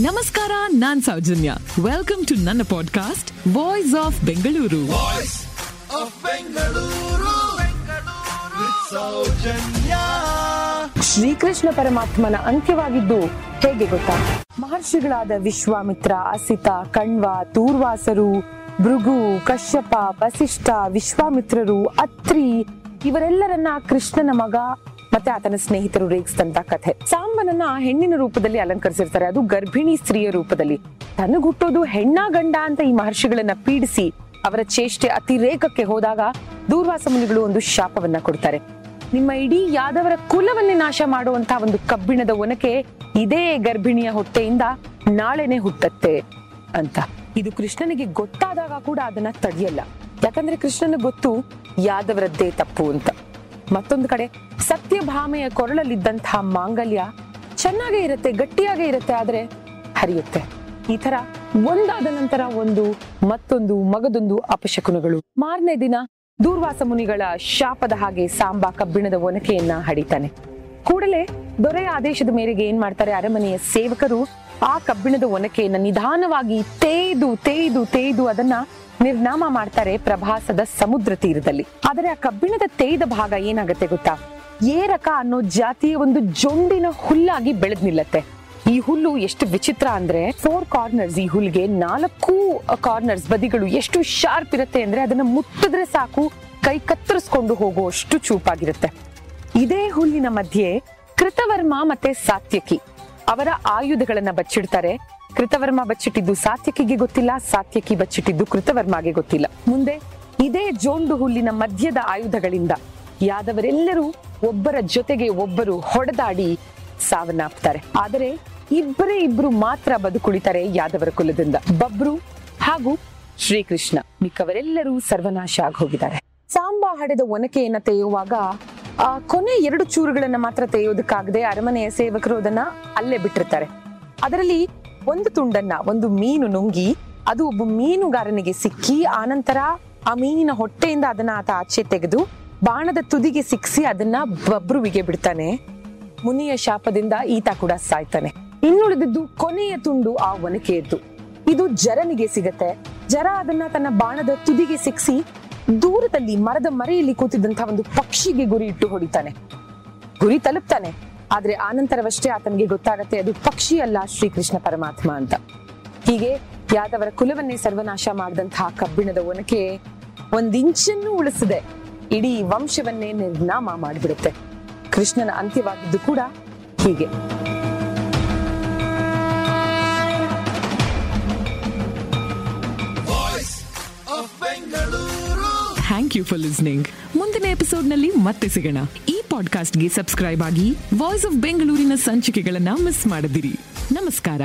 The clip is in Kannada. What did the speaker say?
ನಮಸ್ಕಾರ ನಾನ್ ಸೌಜನ್ಯ. ವೆಲ್ಕಮ್ ಟು ನನ್ನ podcast voice of Bengaluru. Shrikrishna ಪರಮಾತ್ಮನ ಅಂತ್ಯವಾಗಿದ್ದು ಹೇಗೆ ಗೊತ್ತಾ? ಮಹರ್ಷಿಗಳಾದ ವಿಶ್ವಾಮಿತ್ರ ಅಸಿತ ಕಣ್ವ ತೂರ್ವಾಸರು ಭೃಗು ಕಶ್ಯಪ ವಸಿಷ್ಠ ವಿಶ್ವಾಮಿತ್ರರು ಅತ್ರಿ ಇವರೆಲ್ಲರನ್ನ ಕೃಷ್ಣನ ಮಗ ಮತ್ತೆ ಆತನ ಸ್ನೇಹಿತರು ರೇಗಿಸಿದಂತ ಕಥೆ. ಸಾಂಬನನ್ನ ಹೆಣ್ಣಿನ ರೂಪದಲ್ಲಿ ಅಲಂಕರಿಸಿರ್ತಾರೆ. ಅದು ಗರ್ಭಿಣಿ ಸ್ತ್ರೀಯ ರೂಪದಲ್ಲಿ. ತನಗ್ ಹುಟ್ಟೋದು ಹೆಣ್ಣ ಗಂಡ ಅಂತ ಈ ಮಹರ್ಷಿಗಳನ್ನ ಪೀಡಿಸಿ ಅವರ ಚೇಷ್ಟೆ ಅತಿರೇಕಕ್ಕೆ ಹೋದಾಗ ದೂರ್ವಾಸ ಮುನಿಗಳು ಒಂದು ಶಾಪವನ್ನ ಕೊಡ್ತಾರೆ. ನಿಮ್ಮ ಇಡೀ ಯಾದವರ ಕುಲವನ್ನೇ ನಾಶ ಮಾಡುವಂತಹ ಒಂದು ಕಬ್ಬಿಣದ ಒನಕೆ ಇದೇ ಗರ್ಭಿಣಿಯ ಹೊಟ್ಟೆಯಿಂದ ನಾಳೆನೆ ಹುಟ್ಟತ್ತೆ ಅಂತ. ಇದು ಕೃಷ್ಣನಿಗೆ ಗೊತ್ತಾದಾಗ ಕೂಡ ಅದನ್ನ ತಡೆಯಲ್ಲ. ಯಾಕಂದ್ರೆ ಕೃಷ್ಣನ ಗೊತ್ತು ಯಾದವರದ್ದೇ ತಪ್ಪು ಅಂತ. ಮತ್ತೊಂದು ಕಡೆ ಸತ್ಯಭಾಮೆಯ ಕೊರಳಲ್ಲಿದ್ದಂತಹ ಮಾಂಗಲ್ಯ ಚೆನ್ನಾಗೇ ಇರುತ್ತೆ, ಗಟ್ಟಿಯಾಗೇ ಇರುತ್ತೆ, ಆದ್ರೆ ಹರಿಯುತ್ತೆ. ಈ ತರ ಒಂದಾದ ನಂತರ ಒಂದು, ಮತ್ತೊಂದು ಮಗದೊಂದು ಅಪಶಕುನಗಳು. ಮಾರನೇ ದಿನ ದೂರ್ವಾಸ ಮುನಿಗಳ ಶಾಪದ ಹಾಗೆ ಸಾಂಬಾ ಕಬ್ಬಿಣದ ಒನಕೆಯನ್ನ ಹಡಿತಾನೆ. ಕೂಡಲೇ ದೊರೆಯ ಆದೇಶದ ಮೇರೆಗೆ ಏನ್ ಮಾಡ್ತಾರೆ ಅರಮನೆಯ ಸೇವಕರು? ಆ ಕಬ್ಬಿಣದ ಒನಕೆಯನ್ನ ನಿಧಾನವಾಗಿ ತೇಯ್ದು ತೇಯ್ದು ತೇಯ್ದು ಅದನ್ನ ನಿರ್ನಾಮ ಮಾಡ್ತಾರೆ ಪ್ರಭಾಸದ ಸಮುದ್ರ ತೀರದಲ್ಲಿ. ಆದರೆ ಆ ಕಬ್ಬಿಣದ ತೇಯ್ದ ಭಾಗ ಏನಾಗುತ್ತೆ ಗೊತ್ತಾ? ಏರಕ ಅನ್ನೋ ಜಾತಿಯ ಒಂದು ಜೊಂಡಿನ ಹುಲ್ಲಾಗಿ ಬೆಳೆದ್ ನಿಲ್ಲತ್ತೆ. ಈ ಹುಲ್ಲು ಎಷ್ಟು ವಿಚಿತ್ರ ಅಂದ್ರೆ ಫೋರ್ ಕಾರ್ನರ್ಸ್ ಈ ಹುಲ್ಗೆ ನಾಲ್ಕು ಕಾರ್ನರ್ಸ್ ಬದಿಗಳು ಎಷ್ಟು ಶಾರ್ಪ್ ಇರುತ್ತೆ ಅಂದ್ರೆ ಅದನ್ನ ಮುಟ್ಟಿದ್ರೆ ಸಾಕು, ಕೈ ಕತ್ತರಿಸ್ಕೊಂಡು ಹೋಗುವಷ್ಟು ಚೂಪಾಗಿರುತ್ತೆ. ಇದೇ ಹುಲ್ಲಿನ ಮಧ್ಯೆ ಕೃತವರ್ಮ ಮತ್ತೆ ಸಾತ್ಯಕಿ. ಅವರ ಆಯುಧಗಳನ್ನ ಬಚ್ಚಿಡ್ತಾರೆ. ಕೃತವರ್ಮ ಬಚ್ಚಿಟ್ಟಿದ್ದು ಸಾತ್ಯಕಿಗೆ ಗೊತ್ತಿಲ್ಲ, ಸಾತ್ಯಕಿ ಬಚ್ಚಿಟ್ಟಿದ್ದು ಕೃತವರ್ಮಗೆ ಗೊತ್ತಿಲ್ಲ. ಮುಂದೆ ಇದೇ ಜೋಂಡು ಹುಲ್ಲಿನ ಮಧ್ಯದ ಆಯುಧಗಳಿಂದ. ಯಾದವರೆಲ್ಲರೂ ಒಬ್ಬರ ಜೊತೆಗೆ ಒಬ್ಬರು ಹೊಡೆದಾಡಿ ಸಾವನ್ನಾಪ್ತಾರೆ. ಆದರೆ ಇಬ್ಬರೇ ಇಬ್ರು ಮಾತ್ರ ಬದುಕುಳಿತಾರೆ ಯಾದವರ ಕುಲದಿಂದ. ಬಬ್ರು ಹಾಗೂ ಶ್ರೀಕೃಷ್ಣ ಮಿಕ್ಕವರೆಲ್ಲರೂ ಸರ್ವನಾಶ ಆಗಿ ಹೋಗಿದ್ದಾರೆ ಸಾಂಬಾ ಹಡೆದ ಒನಕೆಯನ್ನ ತೆಗೆಯುವಾಗ ಆ ಕೊನೆ ಎರಡು ಚೂರುಗಳನ್ನ ಮಾತ್ರ ತೆಗೆಯೋದಕ್ಕಾಗದೆ ಅರಮನೆಯ ಸೇವಕರು ಅದನ್ನ ಅಲ್ಲೇ ಬಿಟ್ಟಿರ್ತಾರೆ. ಅದರಲ್ಲಿ ಒಂದು ತುಂಡನ್ನ, ಒಂದು ಮೀನು ನುಂಗಿ, ಅದು ಒಬ್ಬ ಮೀನುಗಾರನಿಗೆ ಸಿಕ್ಕಿ ಆನಂತರ ಆ ಮೀನಿನ ಹೊಟ್ಟೆಯಿಂದ ಅದನ್ನ ಆತ ಆಚೆ ತೆಗೆದು ಬಾಣದ ತುದಿಗೆ ಸಿಕ್ಕಿಸಿ ಅದನ್ನ ಬಬ್ರುವಿಗೆ ಬಿಡ್ತಾನೆ. ಮುನಿಯ ಶಾಪದಿಂದ ಈತ ಕೂಡ ಸಾಯ್ತಾನೆ. ಇನ್ನುಳಿದಿದ್ದು ಕೊನೆಯ ತುಂಡು ಆ ಒನಕೆಯದ್ದು. ಇದು ಜರನಿಗೆ ಸಿಗತ್ತೆ. ಜರ ಅದನ್ನ ತನ್ನ ಬಾಣದ ತುದಿಗೆ ಸಿಕ್ಸಿ ದೂರದಲ್ಲಿ ಮರದ ಮರೆಯಲ್ಲಿ ಕೂತಿದ್ದಂತಹ ಒಂದು ಪಕ್ಷಿಗೆ ಗುರಿ ಇಟ್ಟು ಹೊಡಿತಾನೆ. ಗುರಿ ತಲುಪ್ತಾನೆ. ಆದ್ರೆ ಆನಂತರವಷ್ಟೇ ಆತನಿಗೆ ಗೊತ್ತಾಗತ್ತೆ ಅದು ಪಕ್ಷಿ ಅಲ್ಲ ಶ್ರೀಕೃಷ್ಣ ಪರಮಾತ್ಮ ಅಂತ. ಹೀಗೆ ಯಾದವರ ಕುಲವನ್ನೇ ಸರ್ವನಾಶ ಮಾಡಿದಂತಹ ಕಬ್ಬಿಣದ ಒನಕೆ ಒಂದಿಂಚನ್ನು ಉಳಿಸದೆ. ಇಡೀ ವಂಶವನ್ನೇ ನಿರ್ನಾಮ ಮಾಡಿಬಿಡುತ್ತೆ. ಕೃಷ್ಣನ ಅಂತ್ಯವಾಗಿದ್ದು ಕೂಡ ಹೀಗೆ. ಥ್ಯಾಂಕ್ ಯು ಫಾರ್ ಲಿಸ್ನಿಂಗ್ ಮುಂದಿನ ಎಪಿಸೋಡ್ನಲ್ಲಿ ಮತ್ತೆ ಸಿಗೋಣ. ಈ ಪಾಡ್ಕಾಸ್ಟ್ಗೆ ಸಬ್ಸ್ಕ್ರೈಬ್ ಆಗಿ ವಾಯ್ಸ್ ಆಫ್ ಬೆಂಗಳೂರಿನ ಸಂಚಿಕೆಗಳನ್ನ ಮಿಸ್ ಮಾಡದಿರಿ. ನಮಸ್ಕಾರ.